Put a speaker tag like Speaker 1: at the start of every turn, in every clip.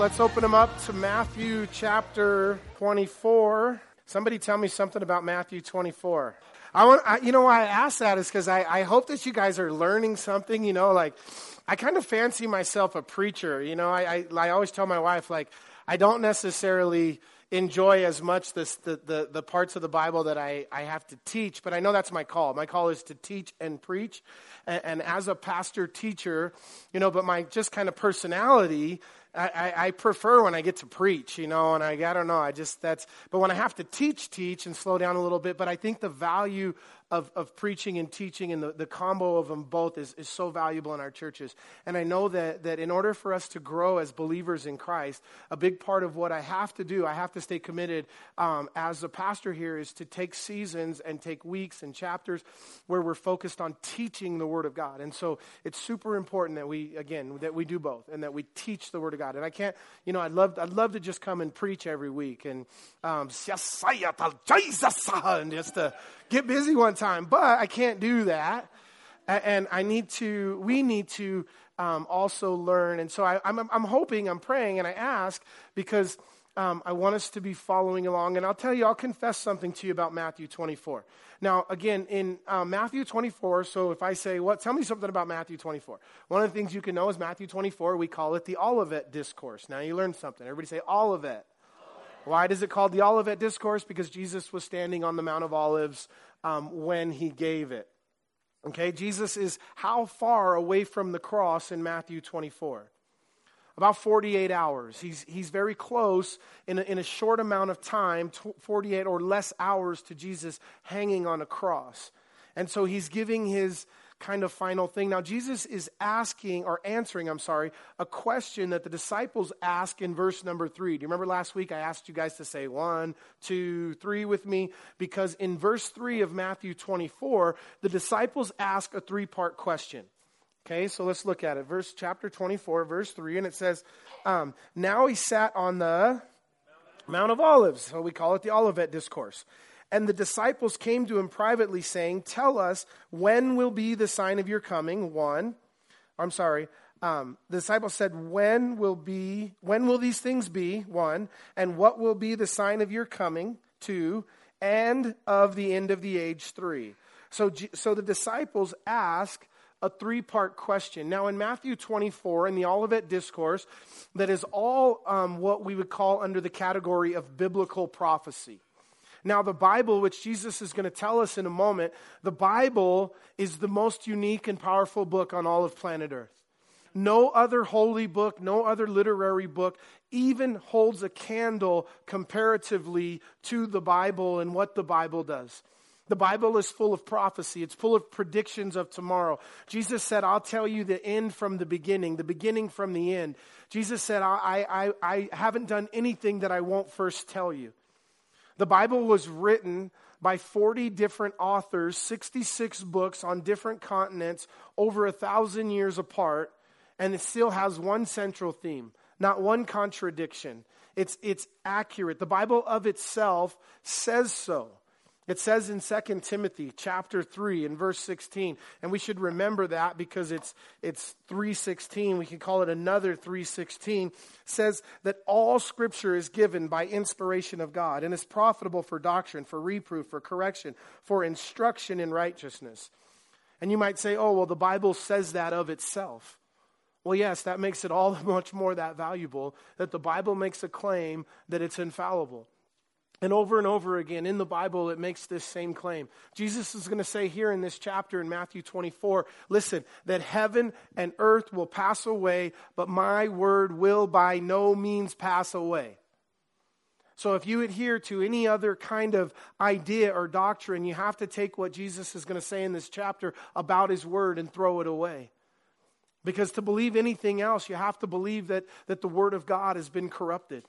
Speaker 1: let's open them up to Matthew chapter 24. Somebody tell me something about Matthew 24. I want, I, you know, why I ask that is because I, I hope that you guys are learning something. You know, like I kind of fancy myself a preacher. You know, I, I, I always tell my wife, like, I don't necessarily enjoy as much this, the, the, the parts of the Bible that I, I have to teach, but I know that's my call. My call is to teach and preach. And, and as a pastor teacher, you know, but my just kind of personality I, I, prefer when I get to preach, you know, and I, I don't know, I just, that's, but when I have to teach, teach and slow down a little bit, but I think the value of, of preaching and teaching and the, the combo of them both is, is so valuable in our churches. And I know that, that in order for us to grow as believers in Christ, a big part of what I have to do, I have to stay committed um, as a pastor here, is to take seasons and take weeks and chapters where we're focused on teaching the Word of God. And so it's super important that we, again, that we do both and that we teach the Word of God. And I can't, you know, I'd love, I'd love to just come and preach every week and, um, and just to get busy one time, but I can't do that. And I need to, we need to um, also learn. And so I, am hoping, I'm praying, and I ask because um, I want us to be following along. And I'll tell you, I'll confess something to you about Matthew 24. Now, again, in uh, Matthew 24, so if I say, what, tell me something about Matthew 24. One of the things you can know is Matthew 24, we call it the Olivet Discourse. Now you learned something. Everybody say Olivet. Why does it called the Olivet Discourse? Because Jesus was standing on the Mount of Olives um, when he gave it. Okay, Jesus is how far away from the cross in Matthew 24? About 48 hours. He's, he's very close in a, in a short amount of time, 48 or less hours to Jesus hanging on a cross. And so he's giving his, kind of final thing. Now, Jesus is asking, or answering, I'm sorry, a question that the disciples ask in verse number three. Do you remember last week I asked you guys to say one, two, three with me? Because in verse three of Matthew 24, the disciples ask a three part question. Okay, so let's look at it. Verse chapter 24, verse 3, and it says, um, Now he sat on the Mount of Olives. So we call it the Olivet Discourse. And the disciples came to him privately, saying, Tell us, when will be the sign of your coming? One. I'm sorry. Um, the disciples said, When will be, when will these things be? One. And what will be the sign of your coming? Two. And of the end of the age? Three. So, so the disciples ask a three part question. Now, in Matthew 24, in the Olivet Discourse, that is all um, what we would call under the category of biblical prophecy. Now, the Bible, which Jesus is going to tell us in a moment, the Bible is the most unique and powerful book on all of planet Earth. No other holy book, no other literary book even holds a candle comparatively to the Bible and what the Bible does. The Bible is full of prophecy. It's full of predictions of tomorrow. Jesus said, I'll tell you the end from the beginning, the beginning from the end. Jesus said, I, I, I haven't done anything that I won't first tell you. The Bible was written by 40 different authors, 66 books on different continents, over a thousand years apart, and it still has one central theme, not one contradiction. It's, it's accurate. The Bible of itself says so. It says in 2 Timothy chapter 3 and verse 16, and we should remember that because it's, it's 316, we can call it another 316, says that all scripture is given by inspiration of God and is profitable for doctrine, for reproof, for correction, for instruction in righteousness. And you might say, oh, well, the Bible says that of itself. Well, yes, that makes it all much more that valuable that the Bible makes a claim that it's infallible. And over and over again in the Bible, it makes this same claim. Jesus is going to say here in this chapter in Matthew 24 listen, that heaven and earth will pass away, but my word will by no means pass away. So if you adhere to any other kind of idea or doctrine, you have to take what Jesus is going to say in this chapter about his word and throw it away. Because to believe anything else, you have to believe that, that the word of God has been corrupted.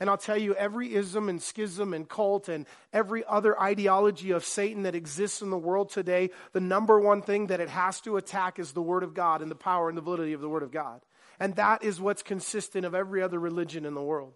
Speaker 1: And I'll tell you, every ism and schism and cult and every other ideology of Satan that exists in the world today, the number one thing that it has to attack is the Word of God and the power and the validity of the Word of God. And that is what's consistent of every other religion in the world.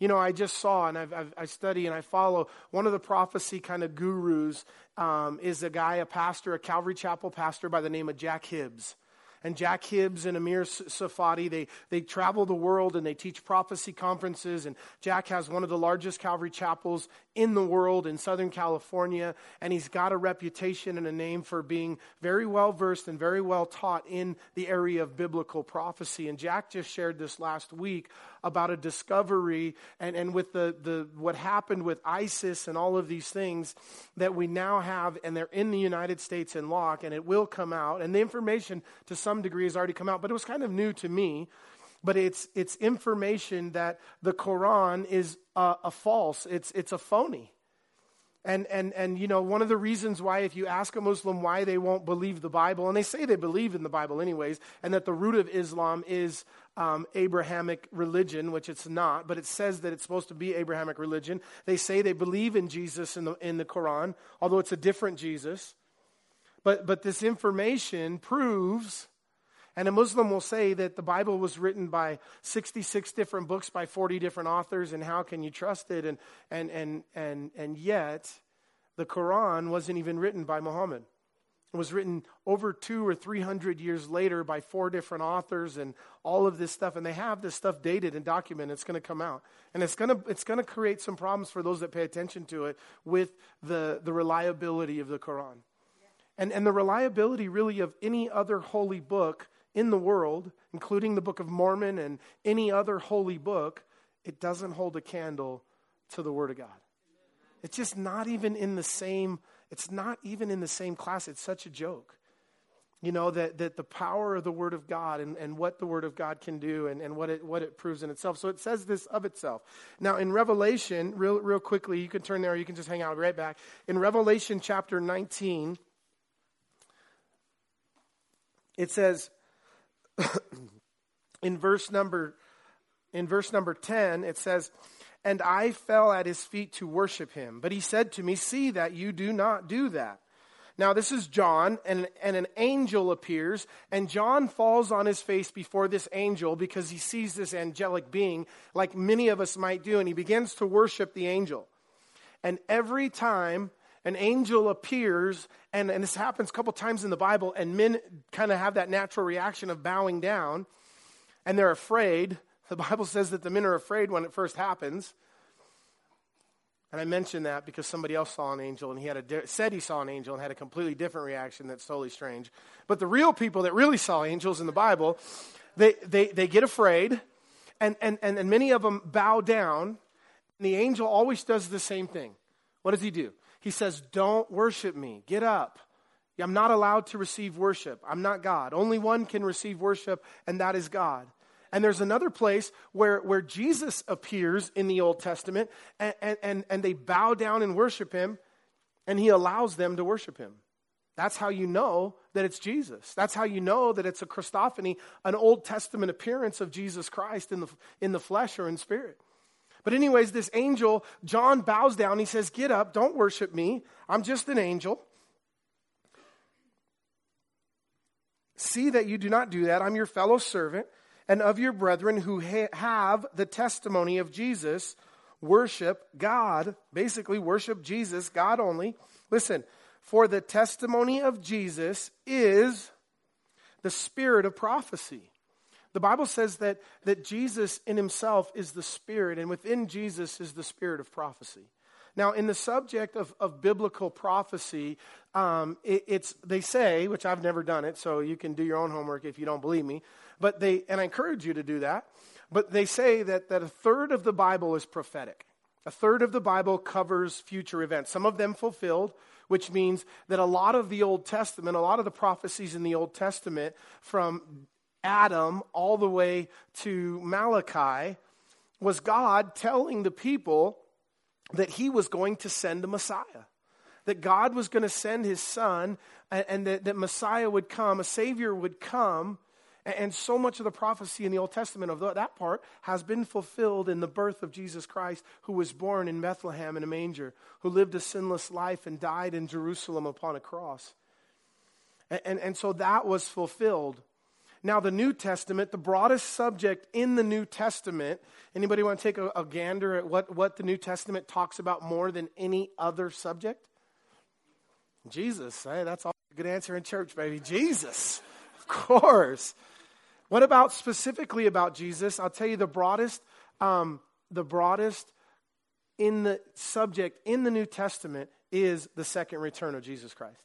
Speaker 1: You know, I just saw and I've, I've, i study and I follow one of the prophecy kind of gurus um, is a guy, a pastor, a Calvary Chapel pastor by the name of Jack Hibbs. And Jack Hibbs and Amir Tsarfati. They, they travel the world and they teach prophecy conferences. And Jack has one of the largest Calvary chapels in the world in Southern California. And he's got a reputation and a name for being very well versed and very well taught in the area of biblical prophecy. And Jack just shared this last week about a discovery and, and with the, the what happened with ISIS and all of these things that we now have, and they're in the United States in lock, and it will come out. And the information to some degree has already come out, but it was kind of new to me. But it's, it's information that the Quran is a, a false, it's, it's a phony. And, and, and, you know, one of the reasons why, if you ask a Muslim why they won't believe the Bible, and they say they believe in the Bible anyways, and that the root of Islam is um, Abrahamic religion, which it's not, but it says that it's supposed to be Abrahamic religion. They say they believe in Jesus in the, in the Quran, although it's a different Jesus. But, but this information proves, and a Muslim will say that the Bible was written by 66 different books by 40 different authors, and how can you trust it? And, and, and, and, and yet, the Quran wasn't even written by Muhammad. It was written over two or three hundred years later by four different authors and all of this stuff. And they have this stuff dated and documented. It's going to come out. And it's going to, it's going to create some problems for those that pay attention to it with the, the reliability of the Quran. And, and the reliability, really, of any other holy book in the world, including the Book of Mormon and any other holy book, it doesn't hold a candle to the Word of God. It's just not even in the same it's not even in the same class. It's such a joke. You know, that, that the power of the Word of God and, and what the Word of God can do and, and what, it, what it proves in itself. So it says this of itself. Now, in Revelation, real, real quickly, you can turn there, you can just hang out right back. In Revelation chapter 19, it says, in verse number in verse number 10 it says and I fell at his feet to worship him. But he said to me, See that you do not do that. Now, this is John, and, and an angel appears, and John falls on his face before this angel because he sees this angelic being, like many of us might do, and he begins to worship the angel. And every time an angel appears, and, and this happens a couple times in the Bible, and men kind of have that natural reaction of bowing down, and they're afraid the Bible says that the men are afraid when it first happens. And I mentioned that because somebody else saw an angel and he had a di- said he saw an angel and had a completely different reaction that's totally strange. But the real people that really saw angels in the Bible, they, they, they get afraid and, and, and, and many of them bow down. And the angel always does the same thing. What does he do? He says, Don't worship me. Get up. I'm not allowed to receive worship. I'm not God. Only one can receive worship, and that is God. And there's another place where, where Jesus appears in the Old Testament and, and, and they bow down and worship him, and he allows them to worship him. That's how you know that it's Jesus. That's how you know that it's a Christophany, an Old Testament appearance of Jesus Christ in the, in the flesh or in spirit. But, anyways, this angel, John bows down. He says, Get up, don't worship me. I'm just an angel. See that you do not do that. I'm your fellow servant and of your brethren who ha- have the testimony of Jesus worship God. Basically, worship Jesus, God only. Listen, for the testimony of Jesus is the spirit of prophecy. The Bible says that, that Jesus in himself is the spirit, and within Jesus is the spirit of prophecy. Now, in the subject of, of biblical prophecy, um, it, it's they say, which I've never done it, so you can do your own homework if you don't believe me. But they, and I encourage you to do that. But they say that that a third of the Bible is prophetic. A third of the Bible covers future events. Some of them fulfilled, which means that a lot of the Old Testament, a lot of the prophecies in the Old Testament, from Adam all the way to Malachi, was God telling the people that he was going to send a Messiah, that God was going to send his son, and, and that, that Messiah would come, a Savior would come. And, and so much of the prophecy in the Old Testament of that part has been fulfilled in the birth of Jesus Christ, who was born in Bethlehem in a manger, who lived a sinless life and died in Jerusalem upon a cross. And, and, and so that was fulfilled. Now, the New Testament, the broadest subject in the New Testament, anybody want to take a, a gander at what, what the New Testament talks about more than any other subject? Jesus. Hey, that's a good answer in church, baby. Jesus. Of course. What about specifically about Jesus? I'll tell you the broadest, um, the broadest in the subject in the New Testament is the second return of Jesus Christ.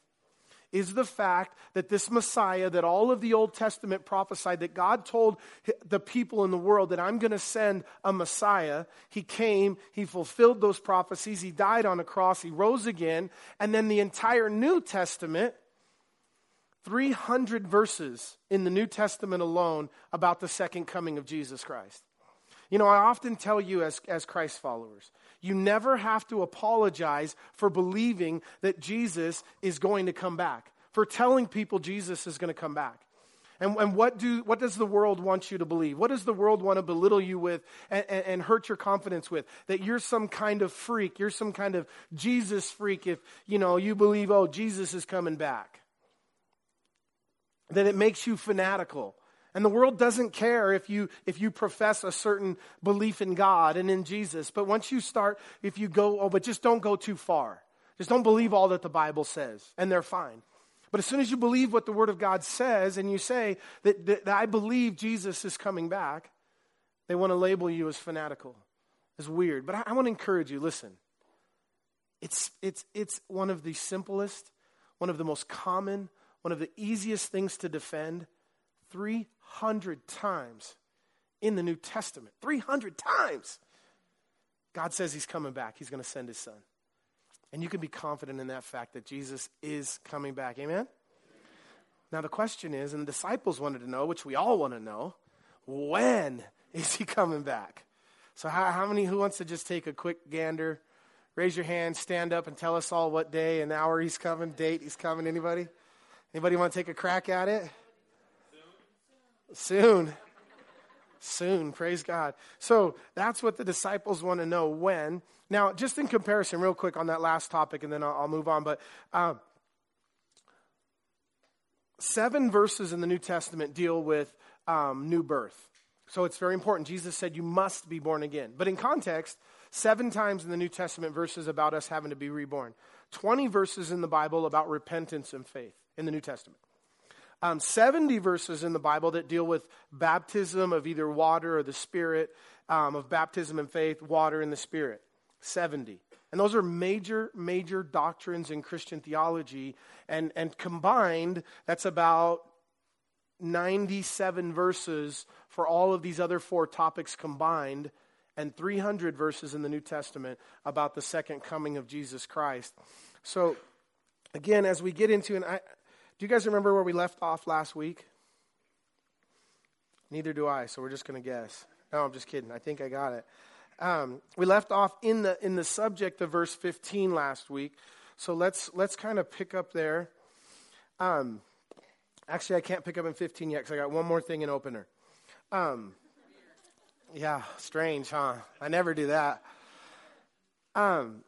Speaker 1: Is the fact that this Messiah, that all of the Old Testament prophesied, that God told the people in the world that I'm going to send a Messiah. He came, he fulfilled those prophecies, he died on a cross, he rose again, and then the entire New Testament 300 verses in the New Testament alone about the second coming of Jesus Christ. You know, I often tell you as, as Christ followers, you never have to apologize for believing that Jesus is going to come back, for telling people Jesus is going to come back. And, and what, do, what does the world want you to believe? What does the world want to belittle you with and, and, and hurt your confidence with? That you're some kind of freak. You're some kind of Jesus freak if, you know, you believe, oh, Jesus is coming back that it makes you fanatical. And the world doesn't care if you, if you profess a certain belief in God and in Jesus. But once you start, if you go, oh, but just don't go too far. Just don't believe all that the Bible says, and they're fine. But as soon as you believe what the Word of God says and you say that, that, that I believe Jesus is coming back, they want to label you as fanatical, as weird. But I, I want to encourage you listen, it's, it's, it's one of the simplest, one of the most common, one of the easiest things to defend 300 times in the New Testament. 300 times. God says he's coming back. He's going to send his son. And you can be confident in that fact that Jesus is coming back. Amen? Now, the question is, and the disciples wanted to know, which we all want to know, when is he coming back? So, how, how many, who wants to just take a quick gander? Raise your hand, stand up, and tell us all what day and hour he's coming, date he's coming. Anybody? Anybody want to take a crack at it? Soon. Soon. Praise God. So that's what the disciples want to know when. Now, just in comparison, real quick on that last topic, and then I'll, I'll move on. But uh, seven verses in the New Testament deal with um, new birth. So it's very important. Jesus said, You must be born again. But in context, seven times in the New Testament verses about us having to be reborn, 20 verses in the Bible about repentance and faith in the New Testament. Um, 70 verses in the Bible that deal with baptism of either water or the Spirit, um, of baptism and faith, water and the Spirit. 70. And those are major, major doctrines in Christian theology. And, and combined, that's about 97 verses for all of these other four topics combined, and 300 verses in the New Testament about the second coming of Jesus Christ. So, again, as we get into, and I, do you guys remember where we left off last week? Neither do I, so we're just going to guess. No, I'm just kidding. I think I got it. Um, we left off in the in the subject of verse 15 last week, so let's let's kind of pick up there. Um, actually, I can't pick up in 15 yet because I got one more thing in opener. Um, yeah, strange, huh? I never do that. Um,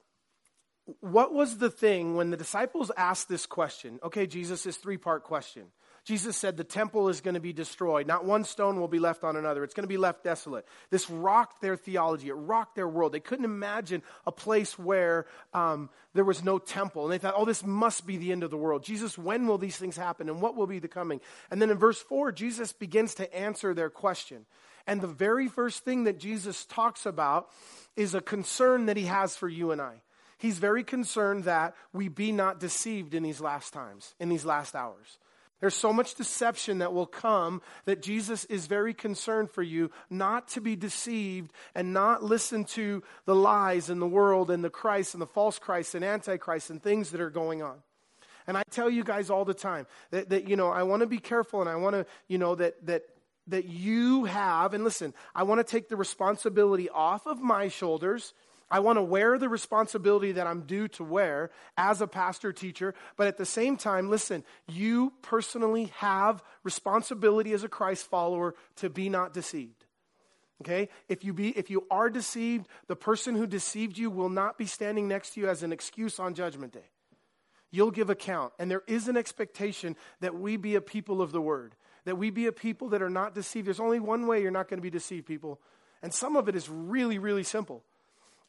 Speaker 1: what was the thing when the disciples asked this question? Okay, Jesus, this three part question. Jesus said the temple is going to be destroyed. Not one stone will be left on another. It's going to be left desolate. This rocked their theology. It rocked their world. They couldn't imagine a place where um, there was no temple. And they thought, oh, this must be the end of the world. Jesus, when will these things happen? And what will be the coming? And then in verse 4, Jesus begins to answer their question. And the very first thing that Jesus talks about is a concern that he has for you and I he's very concerned that we be not deceived in these last times, in these last hours. There's so much deception that will come that Jesus is very concerned for you not to be deceived and not listen to the lies in the world and the Christ and the false Christ and Antichrist and things that are going on. And I tell you guys all the time that, that you know, I want to be careful and I want to, you know, that, that, that you have, and listen, I want to take the responsibility off of my shoulders I want to wear the responsibility that I'm due to wear as a pastor teacher, but at the same time, listen, you personally have responsibility as a Christ follower to be not deceived. Okay? If you be if you are deceived, the person who deceived you will not be standing next to you as an excuse on judgment day. You'll give account, and there is an expectation that we be a people of the word, that we be a people that are not deceived. There's only one way you're not going to be deceived, people. And some of it is really really simple.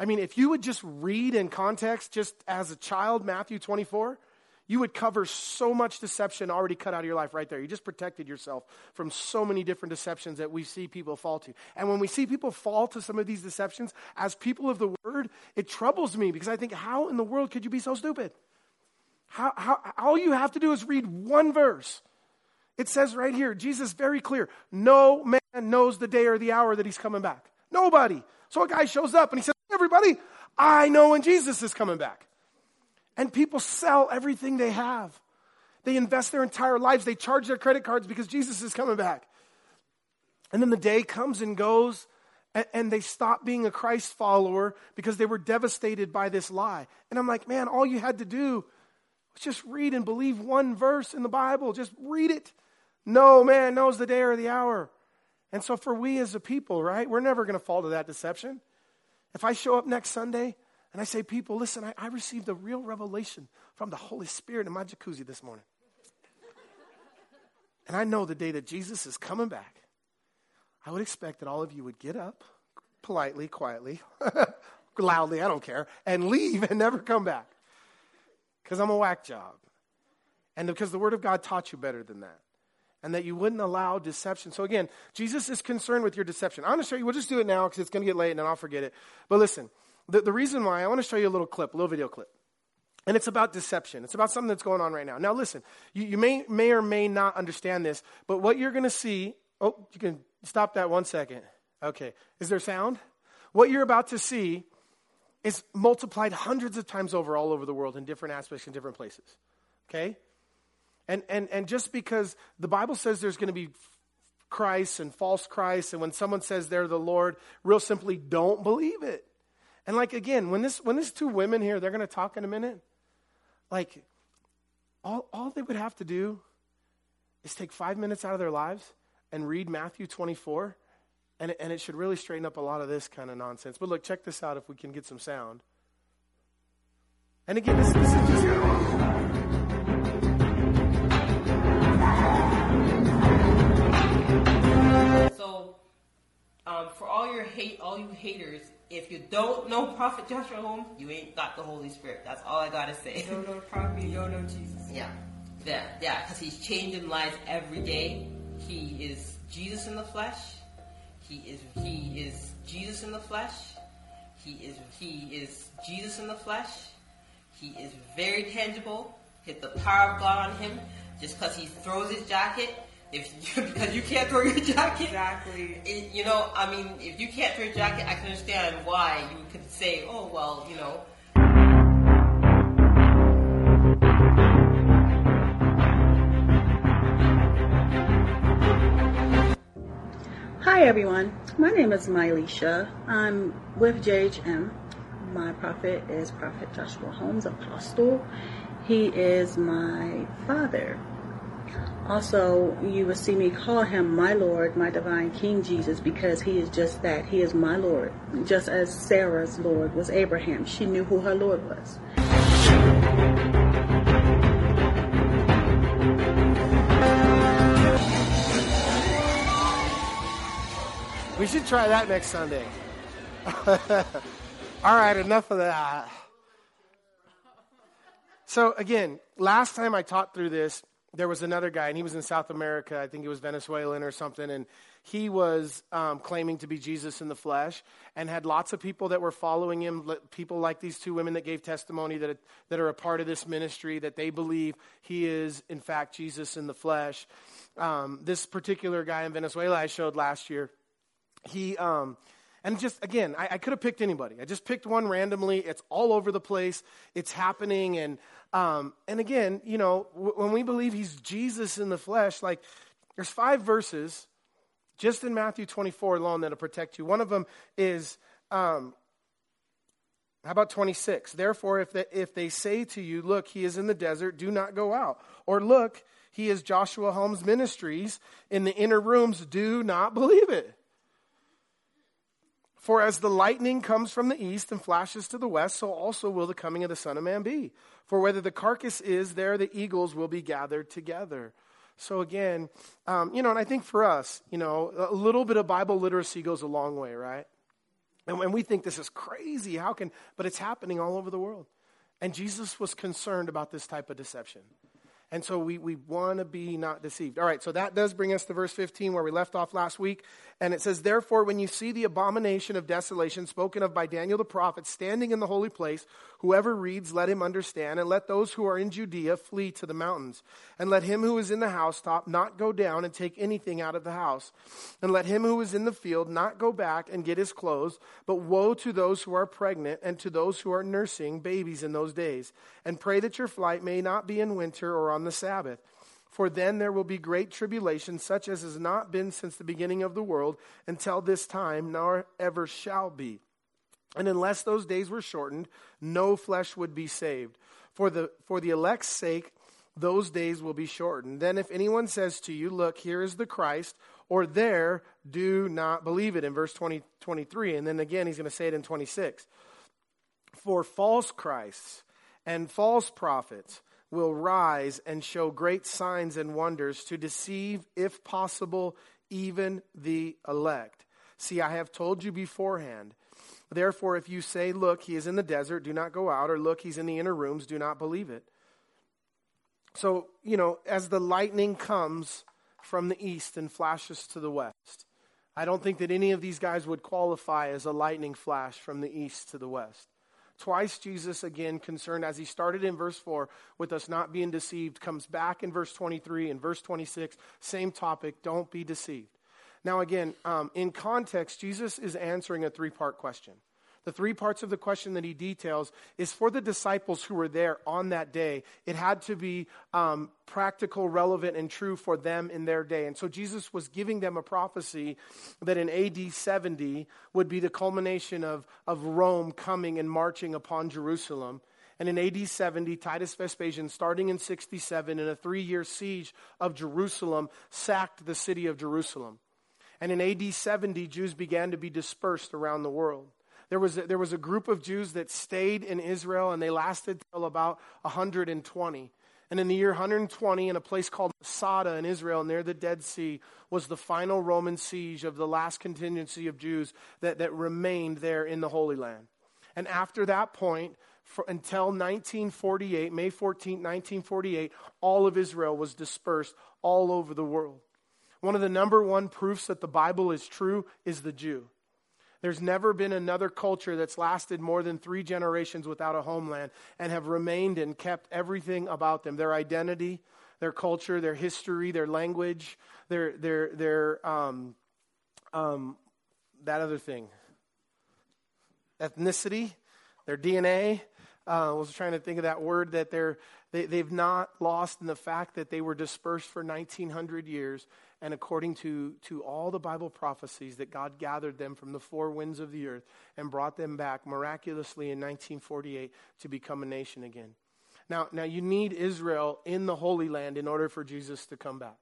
Speaker 1: I mean, if you would just read in context, just as a child, Matthew 24, you would cover so much deception already cut out of your life right there. You just protected yourself from so many different deceptions that we see people fall to. And when we see people fall to some of these deceptions, as people of the word, it troubles me because I think, how in the world could you be so stupid? How, how, all you have to do is read one verse. It says right here, Jesus very clear, no man knows the day or the hour that he's coming back. Nobody. So a guy shows up and he says, everybody, I know when Jesus is coming back. And people sell everything they have. They invest their entire lives. They charge their credit cards because Jesus is coming back. And then the day comes and goes, and, and, they stop being a Christ follower because they were devastated by this lie. And I'm like, man, all you had to do was just read and believe one verse in the Bible. Just read it. No man knows the day or the hour. And so, for we as a people, right, we're never going to fall to that deception. If I show up next Sunday and I say, people, listen, I, I received a real revelation from the Holy Spirit in my jacuzzi this morning. and I know the day that Jesus is coming back, I would expect that all of you would get up politely, quietly, loudly, I don't care, and leave and never come back. Because I'm a whack job. And because the Word of God taught you better than that and that you wouldn't allow deception. So again, Jesus is concerned with your deception. I want to show you, we'll just do it now because it's going to get late and then I'll forget it. But listen, the, the reason why, I want to show you a little clip, a little video clip. And it's about deception. It's about something that's going on right now. Now, listen, you, you may, may or may not understand this, but what you're going to see, oh, you can stop that one second. Okay. Is there sound? What you're about to see is multiplied hundreds of times over all over the world in different aspects in different places. Okay? And, and, and just because the Bible says there's going to be Christ and false Christ, and when someone says they're the Lord, real simply don't believe it. And like again, when this when these two women here, they're going to talk in a minute. Like, all all they would have to do is take five minutes out of their lives and read Matthew 24, and and it should really straighten up a lot of this kind of nonsense. But look, check this out if we can get some sound. And again, this, this is just.
Speaker 2: Um, for all your hate, all you haters, if you don't know Prophet Joshua Holmes, you ain't got the Holy Spirit. That's all I gotta say.
Speaker 3: You don't know Prophet, you don't know Jesus.
Speaker 2: Yeah, yeah, yeah. Because he's changing lives every day. He is Jesus in the flesh. He is he is Jesus in the flesh. He is he is Jesus in the flesh. He is very tangible. Hit the power of God on him. Just because he throws his jacket if you, because you can't throw your jacket.
Speaker 3: Exactly.
Speaker 2: It, you know, I mean, if you can't throw your jacket, I can understand why you could say, oh well, you know.
Speaker 4: Hi everyone, my name is Mylisha. I'm with JHM. My prophet is Prophet Joshua Holmes, Apostle. He is my father. Also, you will see me call him my Lord, my divine King Jesus, because he is just that. He is my Lord. Just as Sarah's Lord was Abraham. She knew who her Lord was.
Speaker 1: We should try that next Sunday. All right, enough of that. So, again, last time I taught through this, there was another guy, and he was in South America. I think he was Venezuelan or something, and he was um, claiming to be Jesus in the flesh, and had lots of people that were following him. People like these two women that gave testimony that that are a part of this ministry that they believe he is in fact Jesus in the flesh. Um, this particular guy in Venezuela I showed last year, he. Um, and just again, I, I could have picked anybody. I just picked one randomly. It's all over the place. It's happening, and um, and again, you know, w- when we believe he's Jesus in the flesh, like there's five verses just in Matthew 24 alone that'll protect you. One of them is, um, how about 26? Therefore, if, if they say to you, Look, he is in the desert, do not go out. Or look, he is Joshua Holmes Ministries in the inner rooms, do not believe it. For as the lightning comes from the east and flashes to the west, so also will the coming of the Son of Man be. For whether the carcass is, there the eagles will be gathered together. So again, um, you know, and I think for us, you know, a little bit of Bible literacy goes a long way, right? And when we think this is crazy, how can, but it's happening all over the world. And Jesus was concerned about this type of deception. And so we, we want to be not deceived. All right, so that does bring us to verse 15 where we left off last week. And it says, Therefore, when you see the abomination of desolation spoken of by Daniel the prophet standing in the holy place, whoever reads, let him understand, and let those who are in Judea flee to the mountains. And let him who is in the housetop not go down and take anything out of the house. And let him who is in the field not go back and get his clothes. But woe to those who are pregnant and to those who are nursing babies in those days. And pray that your flight may not be in winter or on the Sabbath. For then there will be great tribulation, such as has not been since the beginning of the world until this time, nor ever shall be. And unless those days were shortened, no flesh would be saved. For the, for the elect's sake, those days will be shortened. Then if anyone says to you, Look, here is the Christ, or there, do not believe it in verse 20, 23. And then again, he's going to say it in 26. For false Christs and false prophets will rise and show great signs and wonders to deceive, if possible, even the elect. See, I have told you beforehand. Therefore, if you say, Look, he is in the desert, do not go out, or Look, he's in the inner rooms, do not believe it. So, you know, as the lightning comes from the east and flashes to the west, I don't think that any of these guys would qualify as a lightning flash from the east to the west. Twice, Jesus, again, concerned as he started in verse 4 with us not being deceived, comes back in verse 23 and verse 26, same topic, don't be deceived. Now, again, um, in context, Jesus is answering a three part question. The three parts of the question that he details is for the disciples who were there on that day. It had to be um, practical, relevant, and true for them in their day. And so Jesus was giving them a prophecy that in AD 70 would be the culmination of, of Rome coming and marching upon Jerusalem. And in AD 70, Titus Vespasian, starting in 67, in a three year siege of Jerusalem, sacked the city of Jerusalem. And in AD 70, Jews began to be dispersed around the world. There was, a, there was a group of Jews that stayed in Israel and they lasted till about 120. And in the year 120, in a place called Masada in Israel, near the Dead Sea, was the final Roman siege of the last contingency of Jews that, that remained there in the Holy Land. And after that point, until 1948, May 14, 1948, all of Israel was dispersed all over the world. One of the number one proofs that the Bible is true is the Jew. There's never been another culture that's lasted more than three generations without a homeland and have remained and kept everything about them their identity, their culture, their history, their language, their, their, their, um, um, that other thing, ethnicity, their DNA. Uh, I was trying to think of that word that they're, they, they've not lost in the fact that they were dispersed for 1900 years and according to, to all the Bible prophecies that God gathered them from the four winds of the earth and brought them back miraculously in 1948 to become a nation again. Now, now you need Israel in the Holy Land in order for Jesus to come back.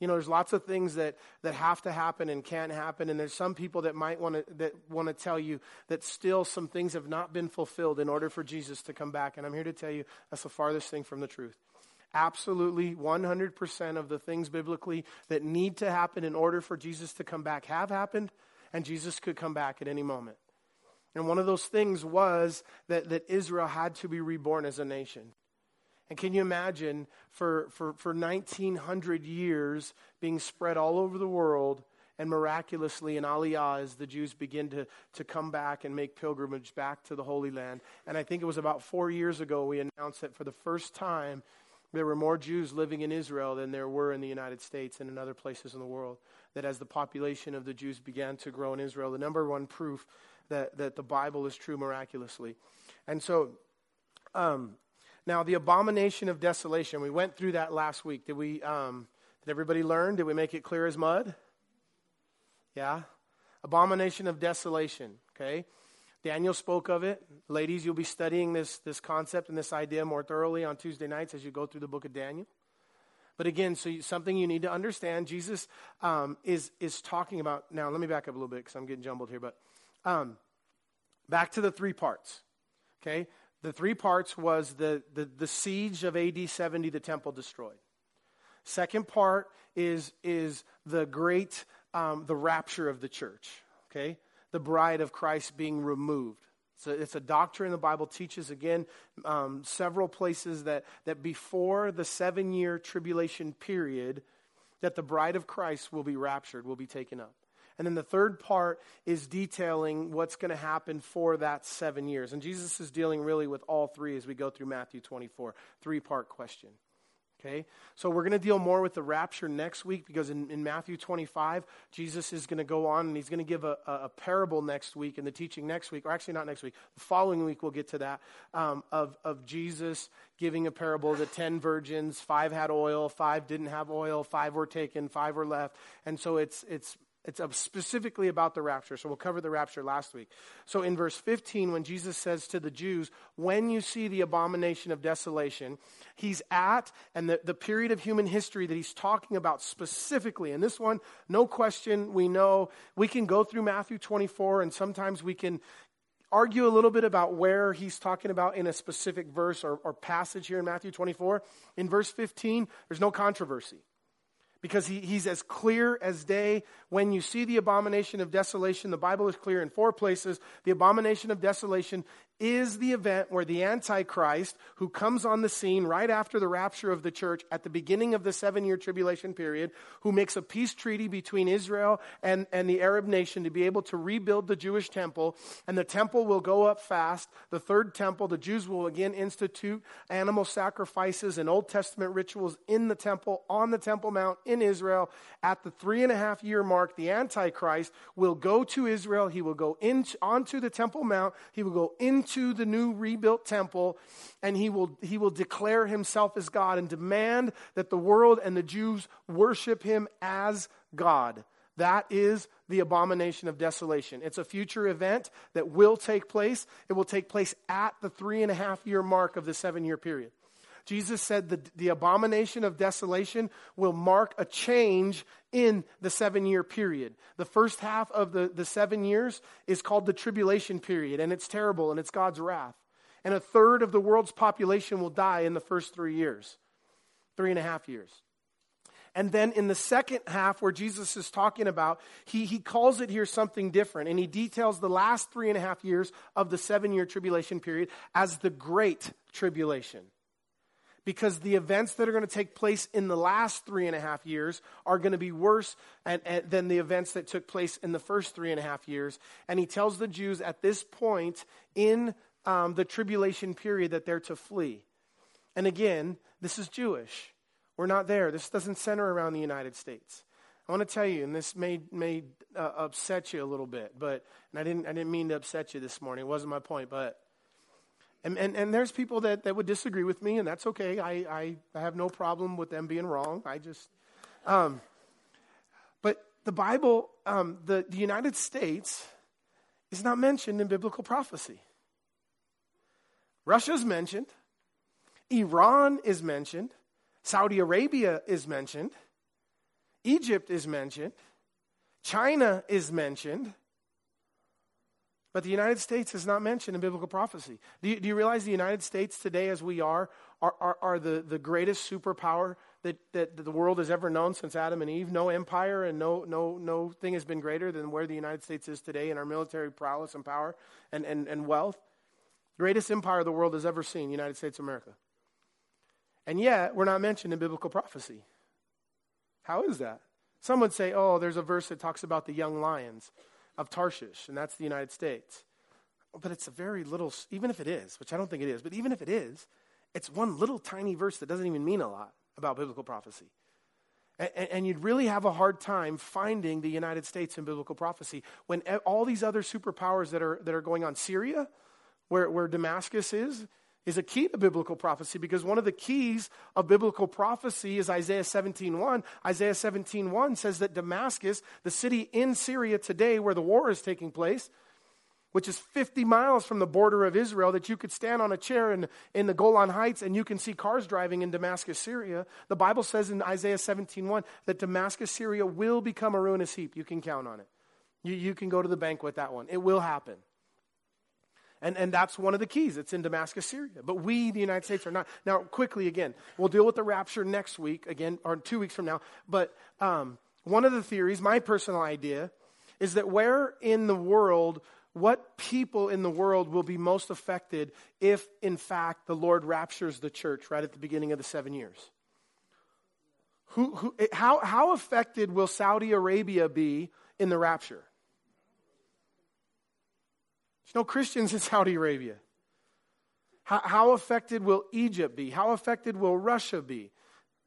Speaker 1: You know, there's lots of things that, that have to happen and can't happen, and there's some people that might want to that want to tell you that still some things have not been fulfilled in order for Jesus to come back. And I'm here to tell you that's the farthest thing from the truth absolutely 100% of the things biblically that need to happen in order for Jesus to come back have happened, and Jesus could come back at any moment. And one of those things was that, that Israel had to be reborn as a nation. And can you imagine for, for, for 1900 years being spread all over the world and miraculously in Aliyah as the Jews begin to, to come back and make pilgrimage back to the Holy Land. And I think it was about four years ago we announced that for the first time there were more Jews living in Israel than there were in the United States and in other places in the world. That as the population of the Jews began to grow in Israel, the number one proof that, that the Bible is true miraculously. And so, um, now the abomination of desolation, we went through that last week. Did we, um, did everybody learn? Did we make it clear as mud? Yeah? Abomination of desolation, okay? Daniel spoke of it. Ladies, you'll be studying this, this concept and this idea more thoroughly on Tuesday nights as you go through the book of Daniel. But again, so you, something you need to understand, Jesus um, is, is talking about. Now, let me back up a little bit because I'm getting jumbled here. But um, back to the three parts. Okay? The three parts was the, the, the siege of AD 70, the temple destroyed. Second part is, is the great, um, the rapture of the church. Okay? The bride of Christ being removed. So it's a doctrine the Bible teaches, again, um, several places that, that before the seven year tribulation period, that the bride of Christ will be raptured, will be taken up. And then the third part is detailing what's going to happen for that seven years. And Jesus is dealing really with all three as we go through Matthew 24. Three part question. Okay? So we're going to deal more with the rapture next week because in, in Matthew 25, Jesus is going to go on and he's going to give a, a, a, parable next week and the teaching next week, or actually not next week, the following week we'll get to that, um, of, of Jesus giving a parable the 10 virgins, five had oil, five didn't have oil, five were taken, five were left. And so it's, it's it's specifically about the rapture. So we'll cover the rapture last week. So in verse 15, when Jesus says to the Jews, when you see the abomination of desolation, he's at, and the, the period of human history that he's talking about specifically. And this one, no question, we know we can go through Matthew 24, and sometimes we can argue a little bit about where he's talking about in a specific verse or, or passage here in Matthew 24. In verse 15, there's no controversy because he, he's as clear as day. When you see the abomination of desolation, the Bible is clear in four places. The abomination of desolation is the event where the Antichrist, who comes on the scene right after the rapture of the church at the beginning of the seven year tribulation period, who makes a peace treaty between Israel and, and the Arab nation to be able to rebuild the Jewish temple. And the temple will go up fast. The third temple, the Jews will again institute animal sacrifices and Old Testament rituals in the temple, on the Temple Mount in Israel. At the three and a half year mark, the Antichrist will go to Israel. He will go in, onto the Temple Mount. He will go into to the new rebuilt temple and he will, he will declare himself as God and demand that the world and the Jews worship him as God. That is the abomination of desolation. It's a future event that will take place. It will take place at the three and a half year mark of the seven year period. Jesus said the, the abomination of desolation will mark a change in the seven year period. The first half of the, the seven years is called the tribulation period, and it's terrible and it's God's wrath. And a third of the world's population will die in the first three years, three and a half years. And then in the second half, where Jesus is talking about, he, he calls it here something different. And he details the last three and a half years of the seven year tribulation period as the Great Tribulation because the events that are going to take place in the last three and a half years are going to be worse and, and, than the events that took place in the first three and a half years. And he tells the Jews at this point in um, the tribulation period that they're to flee. And again, this is Jewish. We're not there. This doesn't center around the United States. I want to tell you, and this may may uh, upset you a little bit, but and I didn't I didn't mean to upset you this morning. It wasn't my point, but and, and, and there's people that, that would disagree with me, and that's okay. I, I, I have no problem with them being wrong. I just, um, but the Bible, um, the, the United States is not mentioned in biblical prophecy. Russia's mentioned, Iran is mentioned, Saudi Arabia is mentioned, Egypt is mentioned, China is mentioned, but the United States is not mentioned in biblical prophecy. Do you, do you realize the United States today, as we are, are, are, are, the, the greatest superpower that, that the world has ever known since Adam and Eve? No empire and no, no, no thing has been greater than where the United States is today in our military prowess and power and, and, and wealth. Greatest empire the world has ever seen, United States of America. And yet, we're not mentioned in biblical prophecy. How is that? Some would say, oh, there's a verse that talks about the young lions of Tarshish, and that's the United States. But it's a very little, even if it is, which I don't think it is, but even if it is, it's one little tiny verse that doesn't even mean a lot about biblical prophecy. And, and, you'd really have a hard time finding the United States in biblical prophecy when all these other superpowers that are, that are going on, Syria, where, where Damascus is, is a key to biblical prophecy because one of the keys of biblical prophecy is Isaiah 17:1. Isaiah 17:1 says that Damascus, the city in Syria today where the war is taking place, which is 50 miles from the border of Israel, that you could stand on a chair in, in the Golan Heights and you can see cars driving in Damascus, Syria. The Bible says in Isaiah 17:1 that Damascus, Syria will become a ruinous heap. You can count on it. You, you can go to the bank with that one. It will happen. And, and that's one of the keys. It's in Damascus, Syria. But we, the United States, are not. Now, quickly again, we'll deal with the rapture next week, again, or two weeks from now. But um, one of the theories, my personal idea, is that where in the world what people in the world will be most affected if, in fact, the Lord raptures the church right at the beginning of the seven years? Who, who, how, how affected will Saudi Arabia be in the rapture? There's no Christians in Saudi Arabia. How, how affected will Egypt be? How affected will Russia be?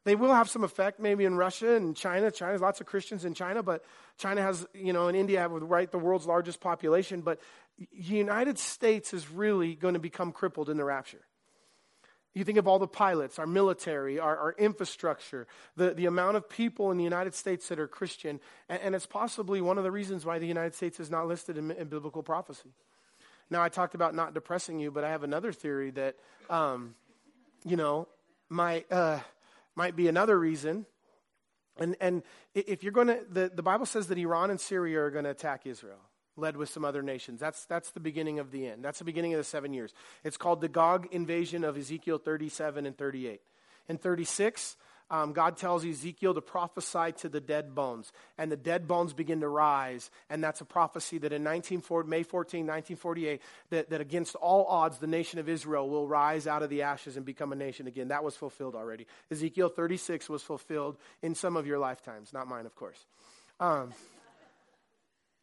Speaker 1: They will have some effect maybe in Russia and China. China has lots of Christians in China, but China has, you know, in India right the world's largest population. But the United States is really going to become crippled in the rapture. You think of all the pilots, our military, our, our infrastructure, the, the amount of people in the United States that are Christian, and, and it's possibly one of the reasons why the United States is not listed in, in biblical prophecy. Now, I talked about not depressing you, but I have another theory that, um, you know, might, uh, might be another reason. And, and if you're going to, the, the Bible says that Iran and Syria are going to attack Israel, led with some other nations. That's, that's the beginning of the end. That's the beginning of the seven years. It's called the Gog invasion of Ezekiel 37 and 38. In 36, um, God tells Ezekiel to prophesy to the dead bones, and the dead bones begin to rise. And that's a prophecy that in 19, May 14, 1948, that, that against all odds, the nation of Israel will rise out of the ashes and become a nation again. That was fulfilled already. Ezekiel 36 was fulfilled in some of your lifetimes, not mine, of course. Um,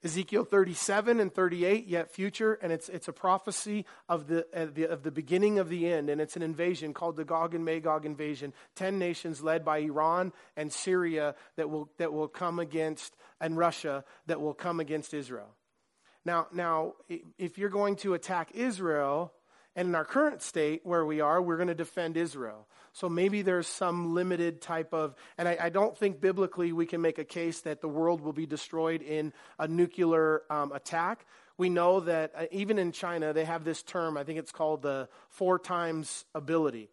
Speaker 1: Ezekiel 37 and 38, yet future, and it's, it's a prophecy of the, uh, the, of the beginning of the end, and it's an invasion called the Gog and Magog invasion. Ten nations led by Iran and Syria that will, that will come against, and Russia that will come against Israel. Now, now, if you're going to attack Israel, and in our current state where we are, we're going to defend Israel. So maybe there's some limited type of, and I, I, don't think biblically we can make a case that the world will be destroyed in a nuclear um, attack. We know that uh, even in China, they have this term, I think it's called the four times ability,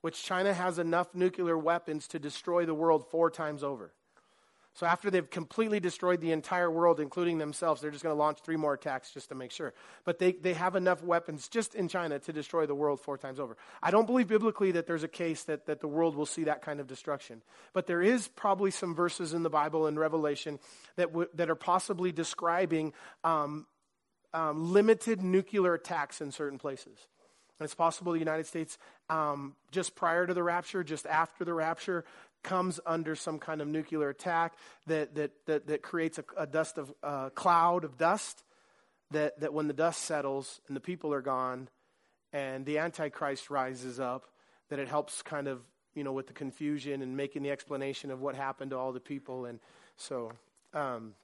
Speaker 1: which China has enough nuclear weapons to destroy the world four times over. So after they've completely destroyed the entire world, including themselves, they're just going to launch three more attacks just to make sure. But they, they have enough weapons just in China to destroy the world four times over. I don't believe biblically that there's a case that, that the world will see that kind of destruction. But there is probably some verses in the Bible and Revelation that, w- that are possibly describing um, um, limited nuclear attacks in certain places. And it's possible the United States, um, just prior to the rapture, just after the rapture, comes under some kind of nuclear attack that, that, that, that creates a, a dust of a cloud of dust that, that when the dust settles and the people are gone and the antichrist rises up that it helps kind of you know with the confusion and making the explanation of what happened to all the people. And so um,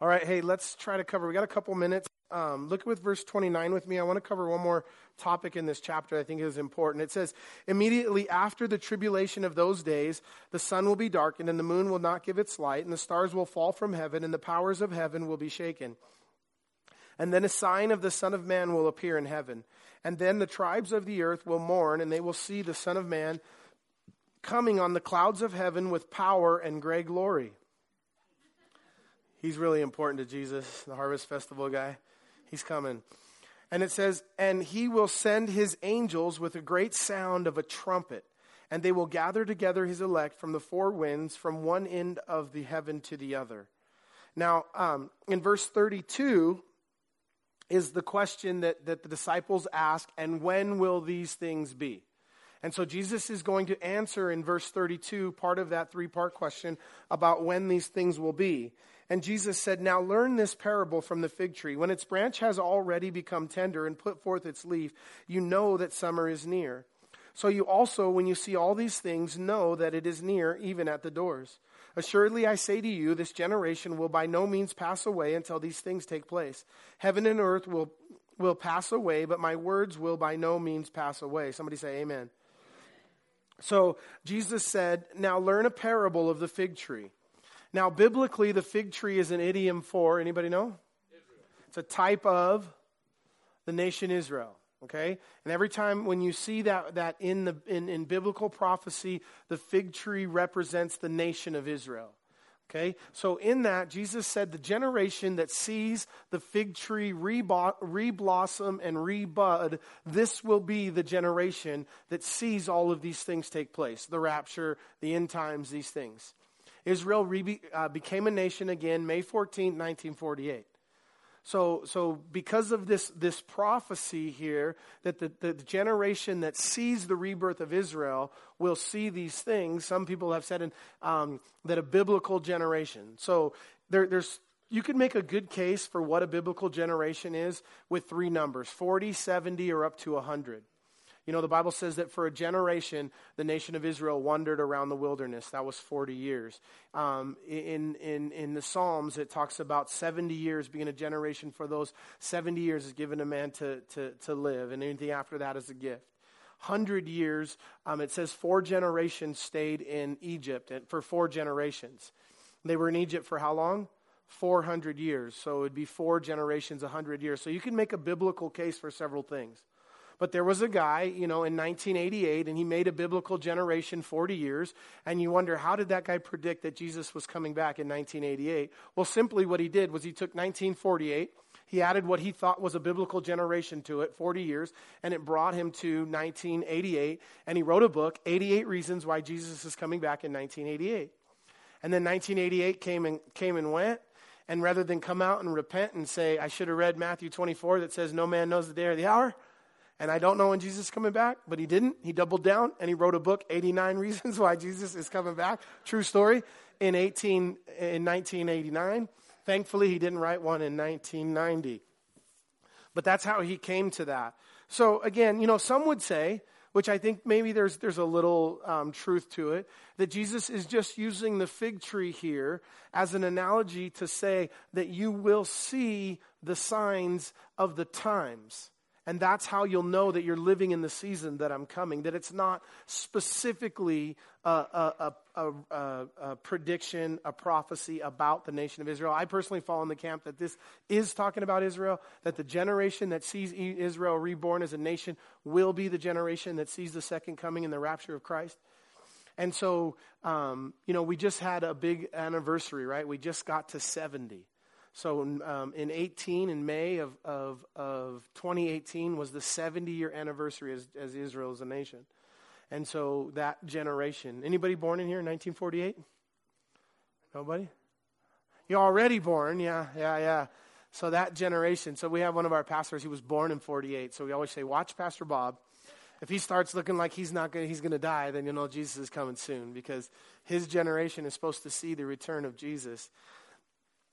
Speaker 1: all right hey let's try to cover we got a couple minutes um, look with verse 29 with me. I want to cover one more topic in this chapter I think is important. It says, Immediately after the tribulation of those days, the sun will be darkened, and the moon will not give its light, and the stars will fall from heaven, and the powers of heaven will be shaken. And then a sign of the Son of Man will appear in heaven. And then the tribes of the earth will mourn, and they will see the Son of Man coming on the clouds of heaven with power and great glory. He's really important to Jesus, the Harvest Festival guy. He's coming. And it says, And he will send his angels with a great sound of a trumpet, and they will gather together his elect from the four winds, from one end of the heaven to the other. Now, um, in verse 32 is the question that, that the disciples ask, and when will these things be? And so Jesus is going to answer in verse 32 part of that three part question about when these things will be. And Jesus said, Now learn this parable from the fig tree. When its branch has already become tender and put forth its leaf, you know that summer is near. So you also, when you see all these things, know that it is near, even at the doors. Assuredly, I say to you, this generation will by no means pass away until these things take place. Heaven and earth will, will pass away, but my words will by no means pass away. Somebody say, Amen. So Jesus said, Now learn a parable of the fig tree. Now, biblically, the fig tree is an idiom for anybody know? Israel. It's a type of the nation Israel. Okay? And every time when you see that, that in, the, in, in biblical prophecy, the fig tree represents the nation of Israel. Okay? So, in that, Jesus said the generation that sees the fig tree reblossom and rebud, this will be the generation that sees all of these things take place the rapture, the end times, these things. Israel re- uh, became a nation again May 14, 1948. So, so because of this, this prophecy here, that the, the generation that sees the rebirth of Israel will see these things, some people have said in, um, that a biblical generation. So there, there's, you can make a good case for what a biblical generation is with three numbers 40, 70, or up to 100. You know, the Bible says that for a generation, the nation of Israel wandered around the wilderness. That was 40 years. Um, in, in, in the Psalms, it talks about 70 years being a generation. For those 70 years is given a man to, to, to live, and anything after that is a gift. 100 years, um, it says four generations stayed in Egypt and for four generations. They were in Egypt for how long? 400 years. So it would be four generations, 100 years. So you can make a biblical case for several things. But there was a guy, you know, in 1988, and he made a biblical generation 40 years. And you wonder, how did that guy predict that Jesus was coming back in 1988? Well, simply what he did was he took 1948, he added what he thought was a biblical generation to it, 40 years, and it brought him to 1988. And he wrote a book, 88 Reasons Why Jesus is Coming Back in 1988. And then 1988 came and, came and went. And rather than come out and repent and say, I should have read Matthew 24 that says, No man knows the day or the hour, and I don't know when Jesus is coming back, but he didn't. He doubled down and he wrote a book, 89 Reasons Why Jesus is Coming Back. True story. In 18, in 1989. Thankfully, he didn't write one in 1990. But that's how he came to that. So again, you know, some would say, which I think maybe there's, there's a little um, truth to it, that Jesus is just using the fig tree here as an analogy to say that you will see the signs of the times. And that's how you'll know that you're living in the season that I'm coming, that it's not specifically a, a, a, a, prediction, a prophecy about the nation of Israel. I personally fall in the camp that this is talking about Israel, that the generation that sees Israel reborn as a nation will be the generation that sees the second coming and the rapture of Christ. And so, um, you know, we just had a big anniversary, right? We just got to 70. So um, in 18, in May of, of, of 2018, was the 70 year anniversary as, as Israel as a nation. And so that generation, anybody born in here in 1948? Nobody? You're already born, yeah, yeah, yeah. So that generation, so we have one of our pastors, he was born in 48. So we always say, watch Pastor Bob. If he starts looking like he's not going he's going to die, then you know Jesus is coming soon because his generation is supposed to see the return of Jesus.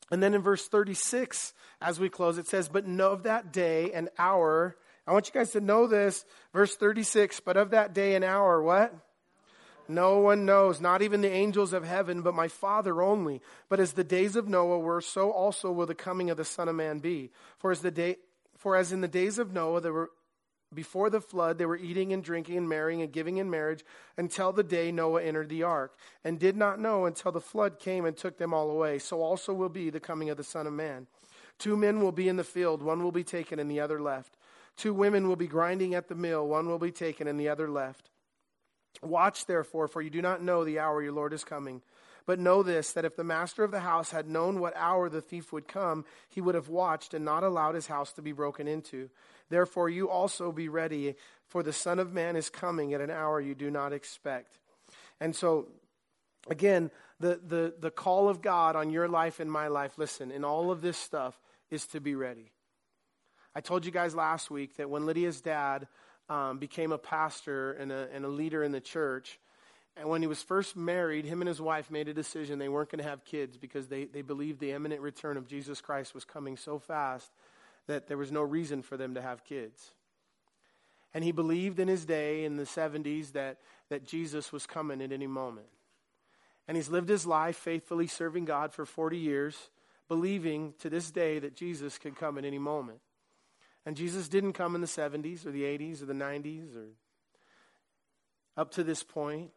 Speaker 1: And then in verse 36, as we close, it says, But know of that day and hour. I want you guys to know this. Verse 36, but of that day and hour, what? No one knows, not even the angels of heaven, but my Father only. But as the days of Noah were, so also will the coming of the Son of Man be. For as the day, for as in the days of Noah there were before the flood, they were eating and drinking and marrying and giving in marriage until the day Noah entered the ark, and did not know until the flood came and took them all away. So also will be the coming of the Son of Man. Two men will be in the field, one will be taken and the other left. Two women will be grinding at the mill, one will be taken and the other left. Watch therefore, for you do not know the hour your Lord is coming. But know this, that if the master of the house had known what hour the thief would come, he would have watched and not allowed his house to be broken into. Therefore, you also be ready, for the Son of Man is coming at an hour you do not expect. And so, again, the, the, the call of God on your life and my life, listen, in all of this stuff, is to be ready. I told you guys last week that when Lydia's dad um, became a pastor and a, and a leader in the church, and when he was first married, him and his wife made a decision they weren't going to have kids because they, they believed the imminent return of Jesus Christ was coming so fast that there was no reason for them to have kids. And he believed in his day in the 70s that, that Jesus was coming at any moment. And he's lived his life faithfully serving God for 40 years, believing to this day that Jesus could come at any moment. And Jesus didn't come in the 70s or the 80s or the 90s or up to this point.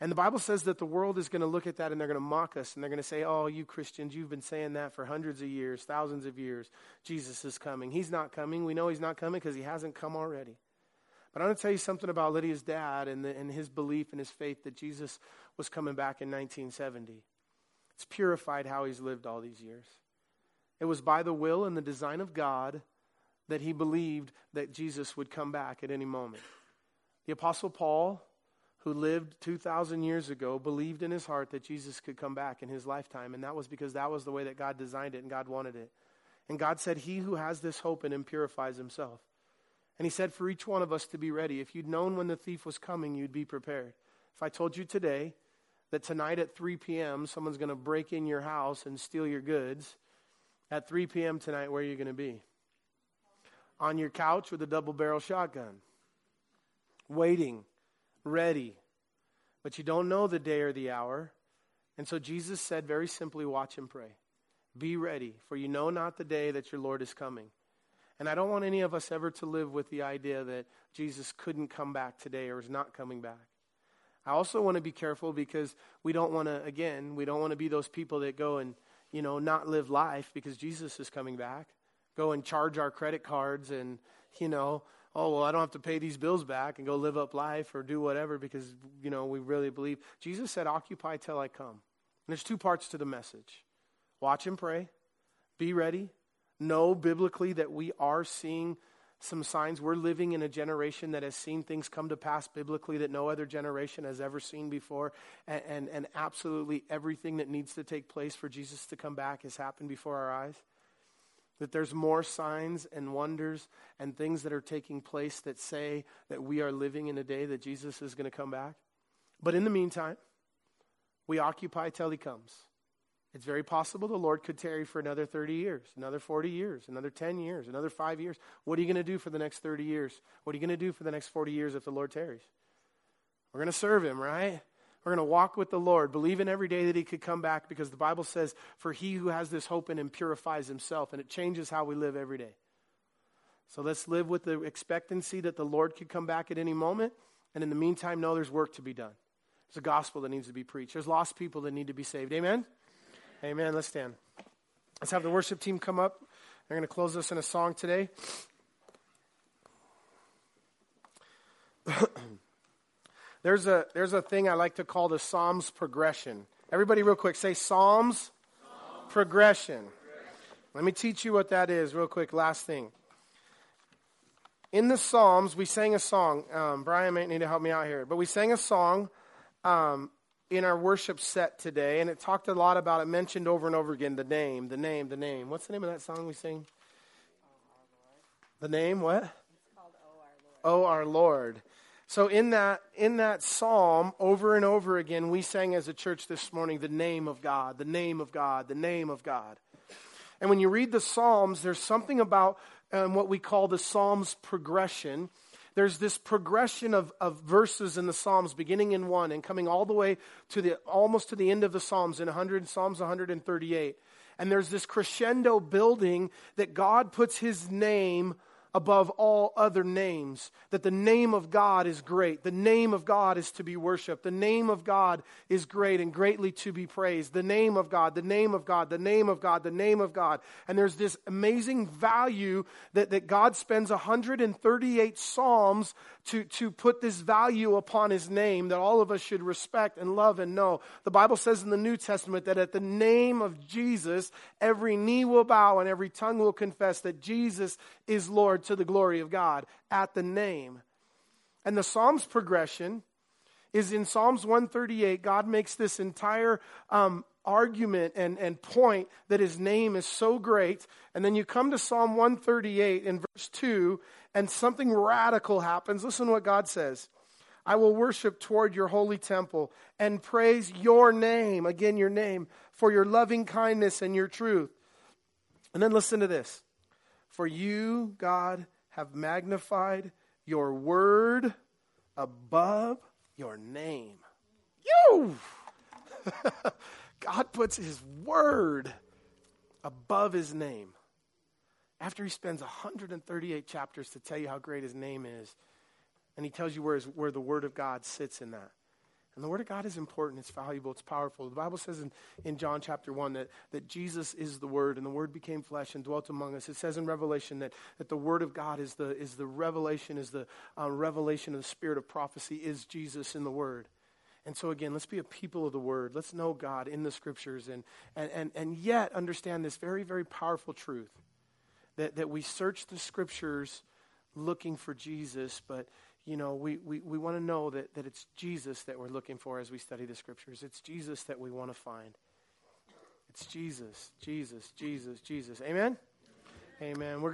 Speaker 1: And the Bible says that the world is going to look at that and they're going to mock us and they're going to say, Oh, you Christians, you've been saying that for hundreds of years, thousands of years. Jesus is coming. He's not coming. We know he's not coming because he hasn't come already. But I'm going to tell you something about Lydia's dad and, the, and his belief and his faith that Jesus was coming back in 1970. It's purified how he's lived all these years. It was by the will and the design of God that he believed that Jesus would come back at any moment. The Apostle Paul who lived 2,000 years ago believed in his heart that Jesus could come back in his lifetime. And that was because that was the way that God designed it and God wanted it. And God said, He who has this hope in him purifies himself. And He said, for each one of us to be ready. If you'd known when the thief was coming, you'd be prepared. If I told you today that tonight at 3 p.m., someone's going to break in your house and steal your goods, at 3 p.m. tonight, where are you going to be? On your couch with a double barrel shotgun, waiting, ready. But you don't know the day or the hour. And so Jesus said very simply, Watch and pray. Be ready, for you know not the day that your Lord is coming. And I don't want any of us ever to live with the idea that Jesus couldn't come back today or is not coming back. I also want to be careful because we don't want to, again, we don't want to be those people that go and, you know, not live life because Jesus is coming back. Go and charge our credit cards and, you know, oh, well, I don't have to pay these bills back and go live up life or do whatever because, you know, we really believe. Jesus said, occupy till I come. And there's two parts to the message watch and pray, be ready, know biblically that we are seeing some signs. We're living in a generation that has seen things come to pass biblically that no other generation has ever seen before. And, and, and, absolutely everything that needs to take place for Jesus to come back has happened before our eyes. That there's more signs and wonders and things that are taking place that say that we are living in a day that Jesus is going to come back. But in the meantime, we occupy till he comes. It's very possible the Lord could tarry for another 30 years, another 40 years, another 10 years, another five years. What are you going to do for the next 30 years? What are you going to do for the next 40 years if the Lord tarries? We're going to serve him, right? We're going to walk with the Lord, believing every day that he could come back because the Bible says, For he who has this hope in him purifies himself, and it changes how we live every day. So let's live with the expectancy that the Lord could come back at any moment. And in the meantime, know there's work to be done. There's a gospel that needs to be preached. There's lost people that need to be saved. Amen? Amen. Let's stand. Let's have the worship team come up. They're going to close us in a song today. there's a there's a thing I like to call the Psalms progression. Everybody, real quick, say Psalms, Psalms. Progression. progression. Let me teach you what that is, real quick. Last thing. In the Psalms, we sang a song. Um, Brian might need to help me out here, but we sang a song um, in our worship set today, and it talked a lot about it, mentioned over and over again the name, the name, the name. What's the name of that song we sing? The name, what? Oh, our Lord. So in that in that psalm, over and over again, we sang as a church this morning the name of God, the name of God, the name of God. And when you read the Psalms, there's something about um, what we call the Psalms progression there's this progression of, of verses in the Psalms beginning in one and coming all the way to the almost to the end of the Psalms in 100 Psalms 138. And there's this crescendo building that God puts his name above all other names. That the name of God is great. The name of God is to be worshiped. The name of God is great and greatly to be praised. The name of God, the name of God, the name of God, the name of God. And there's this amazing value that, that God spends 138 Psalms to, to put this value upon his name that all of us should respect and love and know. The Bible says in the New Testament that at the name of Jesus, every knee will bow and every tongue will confess that Jesus is Lord to the glory of God at the name. And the Psalms progression is in Psalms 138. God makes this entire um, argument and, and point that his name is so great. And then you come to Psalm 138 in verse 2, and something radical happens. Listen to what God says. I will worship toward your holy temple and praise your name, again, your name, for your loving kindness and your truth. And then listen to this. For you, God, have magnified your word above your name. You! God puts his word above his name. After he spends 138 chapters to tell you how great his name is, and he tells you where, his, where the word of God sits in that. And the Word of God is important, it's valuable, it's powerful. The Bible says in, in John chapter 1 that, that Jesus is the Word, and the Word became flesh and dwelt among us. It says in Revelation that, that the Word of God is the, is the revelation, is the uh, revelation of the Spirit of prophecy, is Jesus in the Word. And so, again, let's be a people of the Word. Let's know God in the Scriptures, and, and, and, and yet understand this very, very powerful truth that, that we search the Scriptures looking for Jesus, but you know, we, we, we want to know that, that it's Jesus that we're looking for as we study the scriptures. It's Jesus that we want to find. It's Jesus, Jesus, Jesus, Jesus. Amen? Amen. We're